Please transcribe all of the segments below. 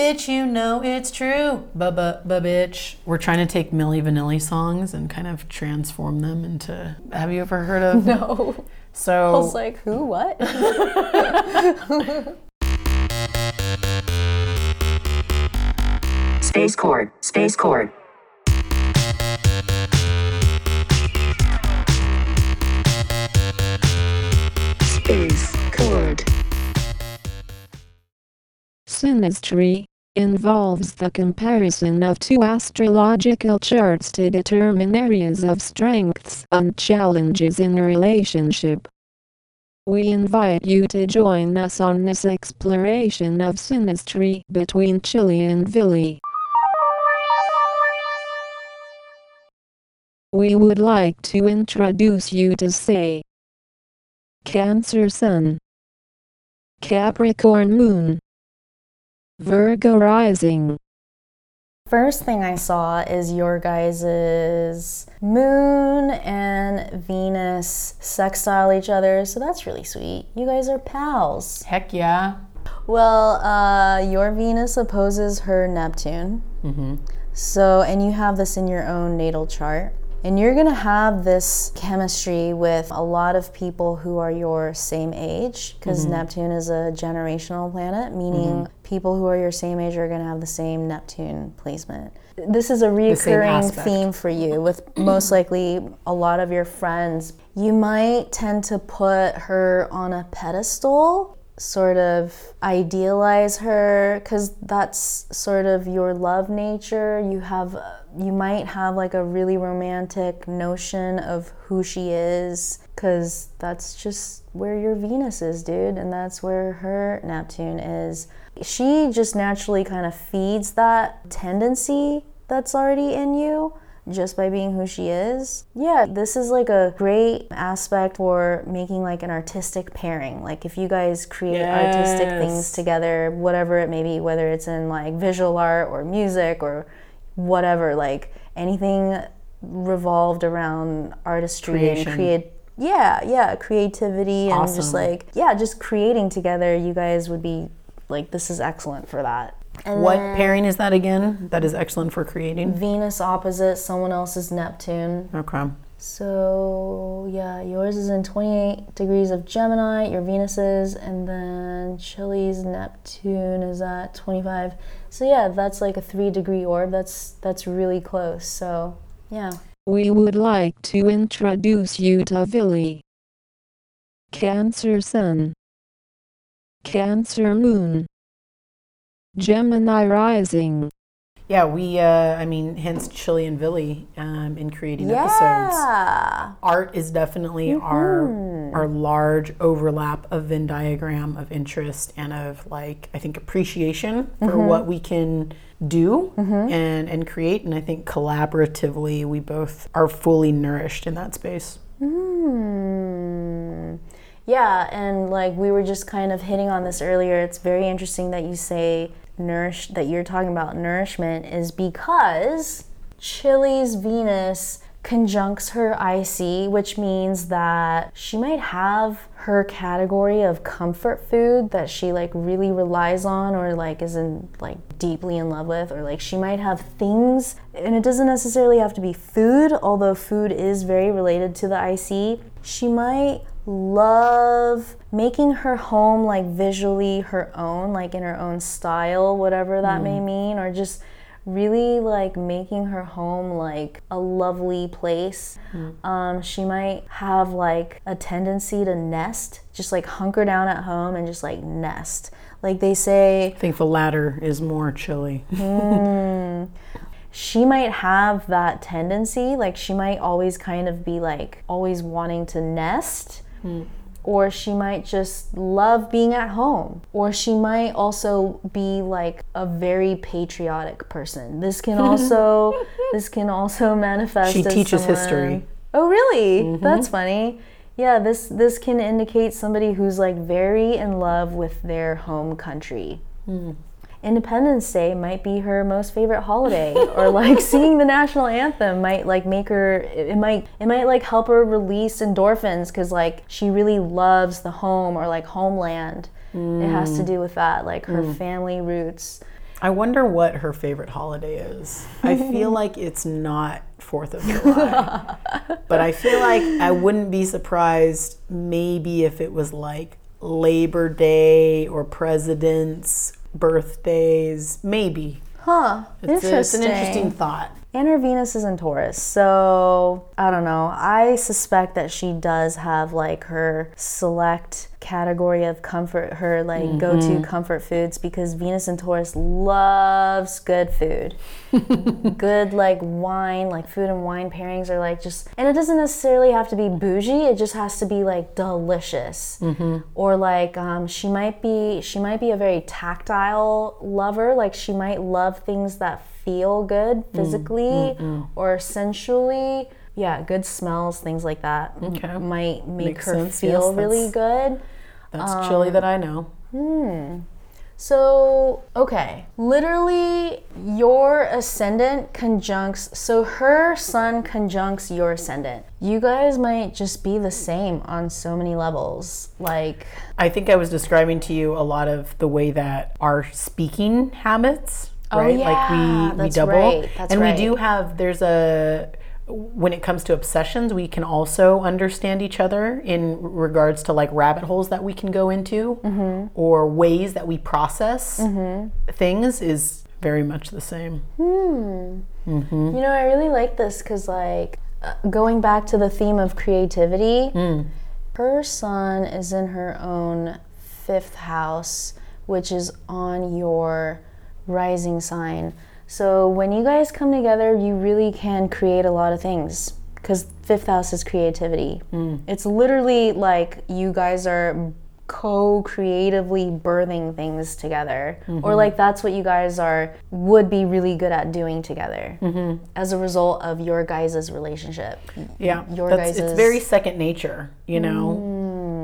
Bitch, you know it's true. Bubba, ba bitch. We're trying to take Milli Vanilli songs and kind of transform them into. Have you ever heard of? No. So I was like, who? What? Space Chord, Space Chord. Space Chord. Synastry involves the comparison of two astrological charts to determine areas of strengths and challenges in a relationship. We invite you to join us on this exploration of synastry between Chili and Vili. We would like to introduce you to say Cancer Sun, Capricorn Moon, Virgo Rising. First thing I saw is your guys' moon and Venus sextile each other, so that's really sweet. You guys are pals. heck yeah. Well, uh, your Venus opposes her Neptune. Mm-hmm. So, and you have this in your own natal chart. And you're gonna have this chemistry with a lot of people who are your same age, because mm-hmm. Neptune is a generational planet, meaning mm-hmm. People who are your same age are gonna have the same Neptune placement. This is a same reoccurring theme for you with most likely a lot of your friends. You might tend to put her on a pedestal sort of idealize her because that's sort of your love nature. You have you might have like a really romantic notion of who she is because that's just where your venus is dude and that's where her neptune is. She just naturally kind of feeds that tendency that's already in you just by being who she is. Yeah, this is like a great aspect for making like an artistic pairing. Like if you guys create artistic things together, whatever it may be, whether it's in like visual art or music or whatever, like anything revolved around artistry Creation. and create yeah, yeah, creativity and just like yeah, just creating together, you guys would be like this is excellent for that. And What um, pairing is that again? That is excellent for creating. Venus opposite someone else's Neptune. Okay. So yeah, yours is in 28 degrees of Gemini, your Venus is, and then Chili's Neptune is at 25. So yeah, that's like a three degree orb. That's that's really close. So yeah. We would like to introduce you to Villy. Cancer Sun, Cancer Moon, Gemini Rising. Yeah, we, uh, I mean, hence Chili and Villy um, in creating episodes. Yeah. Art is definitely our our large overlap of Venn diagram of interest and of like I think appreciation for what we can do and and create. And I think collaboratively we both are fully nourished in that space. Hmm. Yeah, and like we were just kind of hitting on this earlier. It's very interesting that you say nourish that you're talking about nourishment is because Chili's Venus conjuncts her IC, which means that she might have her category of comfort food that she like really relies on or like is in like deeply in love with or like she might have things and it doesn't necessarily have to be food although food is very related to the IC she might love making her home like visually her own like in her own style whatever that may mm. mean or just really like making her home like a lovely place. Mm. Um, she might have like a tendency to nest, just like hunker down at home and just like nest. Like they say, I think the latter is more Chili. Hmm. she might have that tendency. Like she might always kind of be like always wanting to nest. Or she might just love being at home. Or she might also be like a very patriotic person. This can also this can also manifest She teaches someone- history. Oh really? Mm-hmm. That's funny. Yeah, this this can indicate somebody who's like very in love with their home country. Hmm. Independence Day might be her most favorite holiday, or like seeing the national anthem might like make her. It might it might like help her release endorphins because like she really loves the home or like homeland. It has to mm. do with that, like her mm. family roots. I wonder what her favorite holiday is. I feel like it's not 4th of July. but I feel like I wouldn't be surprised maybe if it was like Labor Day or President's birthdays. Maybe. Huh. It's, interesting. it's an interesting thought. And her Venus is in Taurus. So I don't know. I suspect that she does have like her select category of comfort, her like mm-hmm. go to comfort foods because Venus and Taurus loves good food. good like wine, like food and wine pairings are like just, and it doesn't necessarily have to be bougie. It just has to be like delicious, mm-hmm. or like um, she might be she might be a very tactile lover. Like she might love things that feel good mm. physically or sensually. Yeah, good smells, things like that Okay. might make Makes her sense. feel Yes, really good. That's chili that I know. Hmm. So, okay, literally, your ascendant conjuncts, so her sun conjuncts your ascendant. You guys might just be the same on so many levels. Like, I think I was describing to you a lot of the way that our speaking habits, right? Oh, yeah, like we we double, right, that's and right. we do have. There's a when it comes to obsessions, we can also understand each other in regards to like rabbit holes that we can go into, Mm-hmm. or ways that we process things is very much the same. you know, I really like this because, like, uh, going back to the theme of creativity, her sun is in her own fifth house, which is on your rising sign. So when you guys come together, you really can create a lot of things because fifth house is creativity. Hmm. It's literally like you guys are co creatively birthing things together. Or mm-hmm. like that's what you guys are would be really good at doing together mm-hmm. as a result of your guys' relationship. Yeah, your that's, it's very second nature. You know, mm-hmm.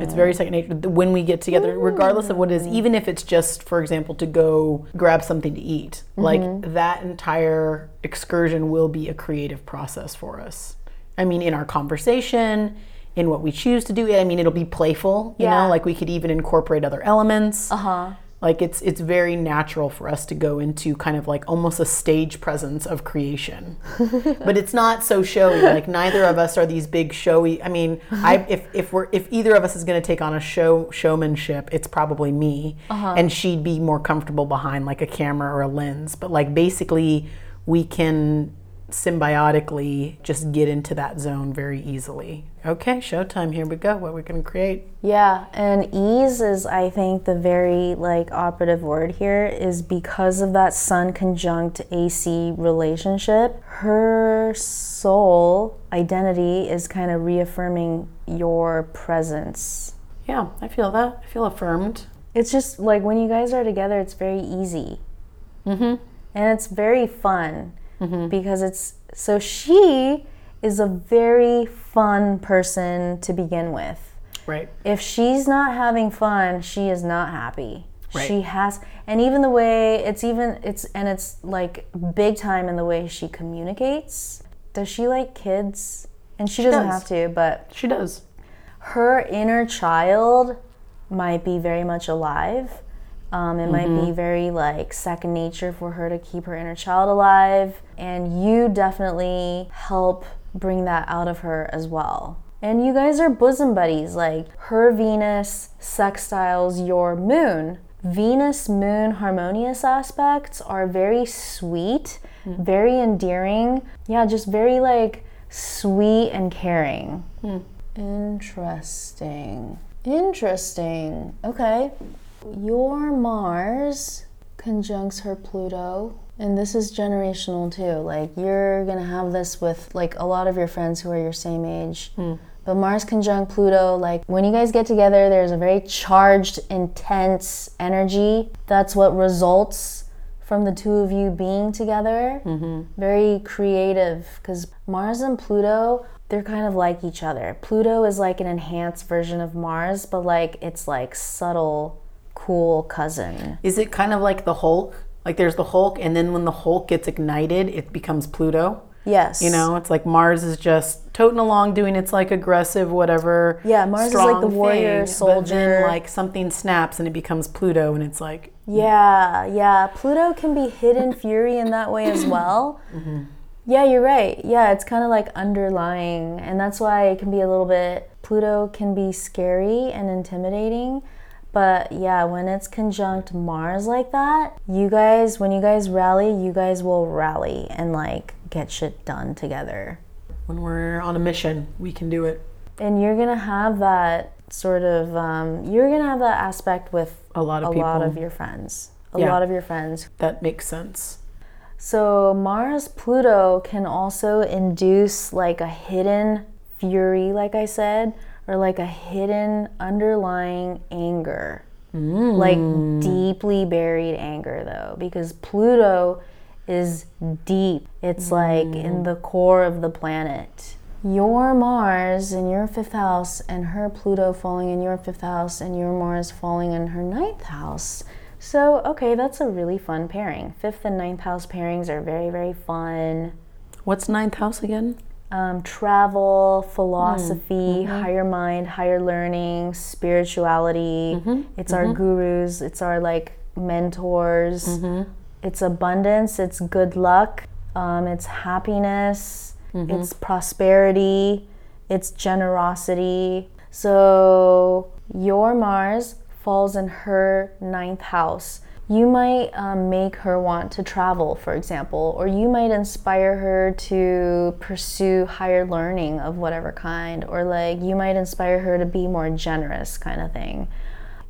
It's very mm. second nature when we get together, regardless of what it is. Mm. Even if it's just, for example, to go grab something to eat, like mm-hmm. that entire excursion will be a creative process for us. I mean, in our conversation, in what we choose to do. I mean, it'll be playful. You Yeah. know, like we could even incorporate other elements. uh huh Like it's it's very natural for us to go into kind of like almost a stage presence of creation, but it's not so showy. Like neither of us are these big showy. I mean, I if if we're if either of us is going to take on a show showmanship, it's probably me, uh-huh. and she'd be more comfortable behind like a camera or a lens. But like basically, we can symbiotically just get into that zone very easily. Okay, showtime. Here we go. What we're going to create. Yeah, and ease is, I think, the very like operative word here is because of that Sun conjunct AC relationship. Her soul identity is kind of reaffirming your presence. Yeah, I feel that. I feel affirmed. It's just like when you guys are together, it's very easy. Mm-hmm. And it's very fun Mm-hmm. because it's so she is a very fun person to begin with Right. if she's not having fun, she is not happy. Right. She has, and even the way it's even it's and it's like big time in the way she communicates. Does she like kids? And she, doesn't does. have to, but She does. her inner child might be very much alive. Um, it might be mm-hmm. very like second nature for her to keep her inner child alive, and you definitely help bring that out of her as well. And you guys are bosom buddies. Like her Venus sextiles your moon. Venus moon harmonious aspects are very sweet, hmm. very endearing. Yeah, just very like sweet and caring. Hmm. Interesting. Interesting. Okay. Your Mars conjuncts her Pluto. And this is generational too. Like you're gonna have this with like a lot of your friends who are your same age. Hmm. But Mars conjunct Pluto, like when you guys get together, there's a very charged, intense energy. That's what results from the two of you being together. Mm-hmm. Very creative because Mars and Pluto, they're kind of like each other. Pluto is like an enhanced version of Mars, but like it's like subtle, cool cousin. Is it kind of like the Hulk? Like there's the Hulk, and then when the Hulk gets ignited, it becomes Pluto. Yes. You know, it's like Mars is just toting along, doing its like aggressive, whatever. Yeah, Mars is like the warrior, thing, But soldier. then like something snaps and it becomes Pluto, and it's like, hmm. Yeah, yeah. Pluto can be hidden fury in that way as well. Mm-hmm. Yeah, you're right. Yeah, it's kind of like underlying, and that's why it can be a little bit. Pluto can be scary and intimidating, but yeah, when it's conjunct Mars like that, you guys, when you guys rally, you guys will rally and like get shit done together. when we're on a mission, we can do it. And you're gonna have that sort of, um, you're gonna have that aspect with A lot of a people. lot of your friends. A Yeah. lot of your friends that makes sense. So Mars Pluto can also induce like a hidden fury, like I said, or like a hidden underlying anger. Like hmm. deeply buried anger though, because Pluto is deep. It's like in hmm. the core of the planet. Your Mars in your fifth house and her Pluto falling in your fifth house and your Mars falling in her ninth house. So, okay, that's a really fun pairing. Fifth and ninth house pairings are very, very fun. What's ninth house again? Um, travel, philosophy, mm-hmm. Mm-hmm. higher mind, higher learning, spirituality. Mm-hmm. It's our gurus, it's our like mentors. It's abundance, it's good luck, um, it's happiness, it's prosperity, it's generosity. So your Mars falls in her ninth house. You might um, make her want to travel, for example, or you might inspire her to pursue higher learning of whatever kind, or like you might inspire her to be more generous, kind of thing.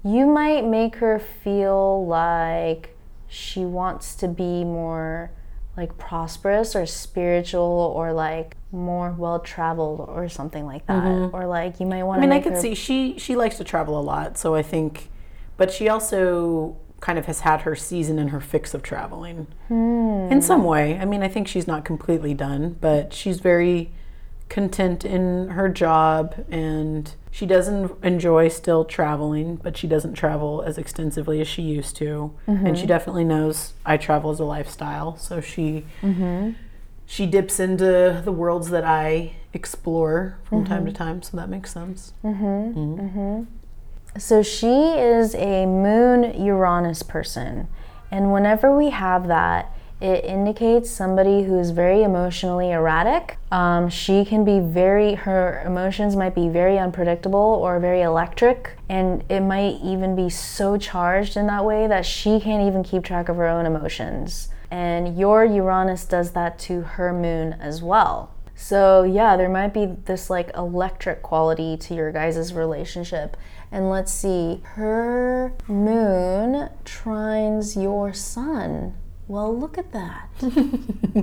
You might make her feel like she wants to be more like prosperous or spiritual or like more well traveled or something like that. Or like you might want I to mean, I could her see she she likes to travel a lot, so I think, but she also kind of has had her season and her fix of traveling. Hmm. In some way. I mean, I think she's not completely done, but she's very content in her job and she doesn't enjoy still traveling, but she doesn't travel as extensively as she used to. And she mm-hmm. definitely knows I travel as a lifestyle, so she mm-hmm. she dips into the worlds that I explore from mm-hmm. time to time, so that makes sense. So she is a moon Uranus person. And whenever we have that, it indicates somebody who's very emotionally erratic. Um, she can be very, her emotions might be very unpredictable or very electric. And it might even be so charged in that way that she can't even keep track of her own emotions. And your Uranus does that to her moon as well. So, yeah, there might be this like electric quality to your guys' relationship. And let's see, her moon trines your sun. Well, look at that.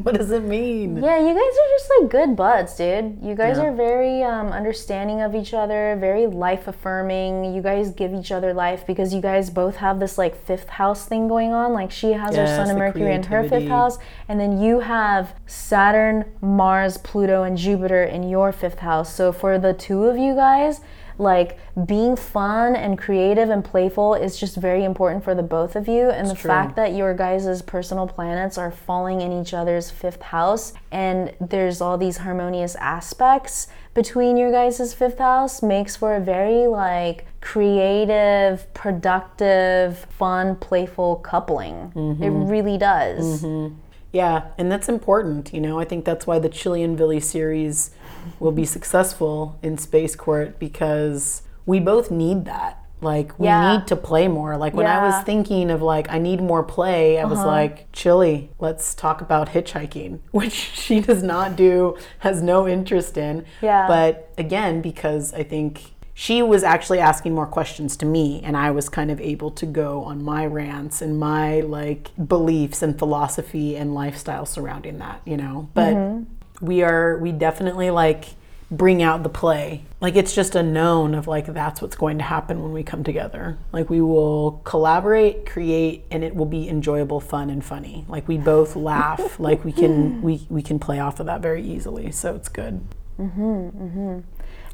what does it mean? Yeah, you guys are just like good buds, dude. You guys Yeah. are very um, understanding of each other, very life affirming. You guys give each other life because you guys both have this like fifth house thing going on. Like she has her sun and Mercury in her fifth house, and then you have Saturn, Mars, Pluto, and Jupiter in your fifth house. So for the two of you guys, like being fun and creative and playful is just very important for the both of you. And the true. fact that your guys' personal planets are falling in each other's fifth house and there's all these harmonious aspects between your guys' fifth house makes for a very like creative productive fun playful coupling. It mm-hmm. really does mm-hmm. Yeah, and that's important. You know, I think that's why the Chilean Villi series will be successful in Space Court because we both need that. Like, we Yeah. need to play more. Like, when I was thinking of, like, I need more play, I was uh-huh. like, Chili, let's talk about hitchhiking, which she does not do, has no interest in. Yeah. But again, because I think she was actually asking more questions to me and i was kind of able to go on my rants and my like beliefs and philosophy and lifestyle surrounding that you know? But mm-hmm. we are we definitely like bring out the play. Like it's just a known of like that's what's going to happen when we come together. Like we will collaborate create and it will be enjoyable fun and funny. Like we both laugh. Like we can we we can play off of that very easily. So it's good mm-hmm, mm-hmm.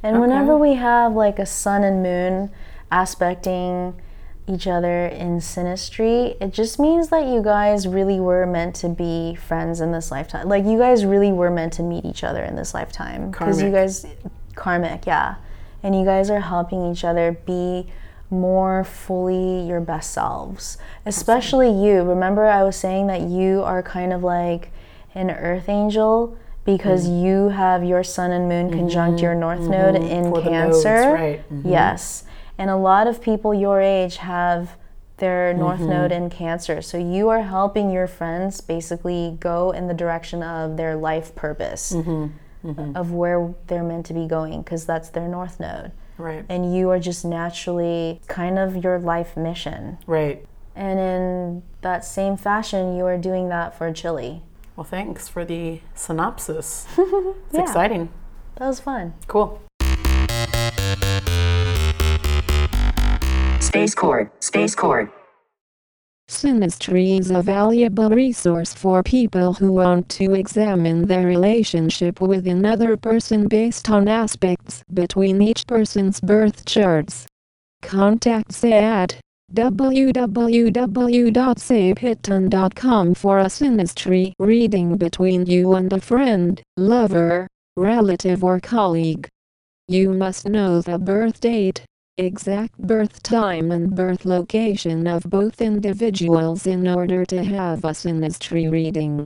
And whenever we have like a sun and moon aspecting each other in synastry, it just means that you guys really were meant to be friends in this lifetime. Like you guys really were meant to meet each other in this lifetime because you guys karmic, yeah. And you guys are helping each other be more fully your best selves. Especially you. Remember I was saying that you are kind of like an earth angel because Mm. you have your sun and moon conjunct your north node in Mm-hmm. For the nodes, Cancer. right. Mhm. Yes. And a lot of people your age have their north Mm-hmm. node in Cancer. So you are helping your friends basically go in the direction of their life purpose, Mm-hmm. of where they're meant to be going, because that's their north node. Right. And you are just naturally kind of your life mission. Right. And in that same fashion, you are doing that for Chili. Well, thanks for the synopsis. It's Yeah. exciting. That was fun. Cool. Space Cord. Space Cord. Synastry is a valuable resource for people who want to examine their relationship with another person based on aspects between each person's birth charts. Contact Say at for a synastry reading between you and a friend, lover, relative or colleague. You must know the birth date, exact birth time and birth location of both individuals in order to have a synastry reading.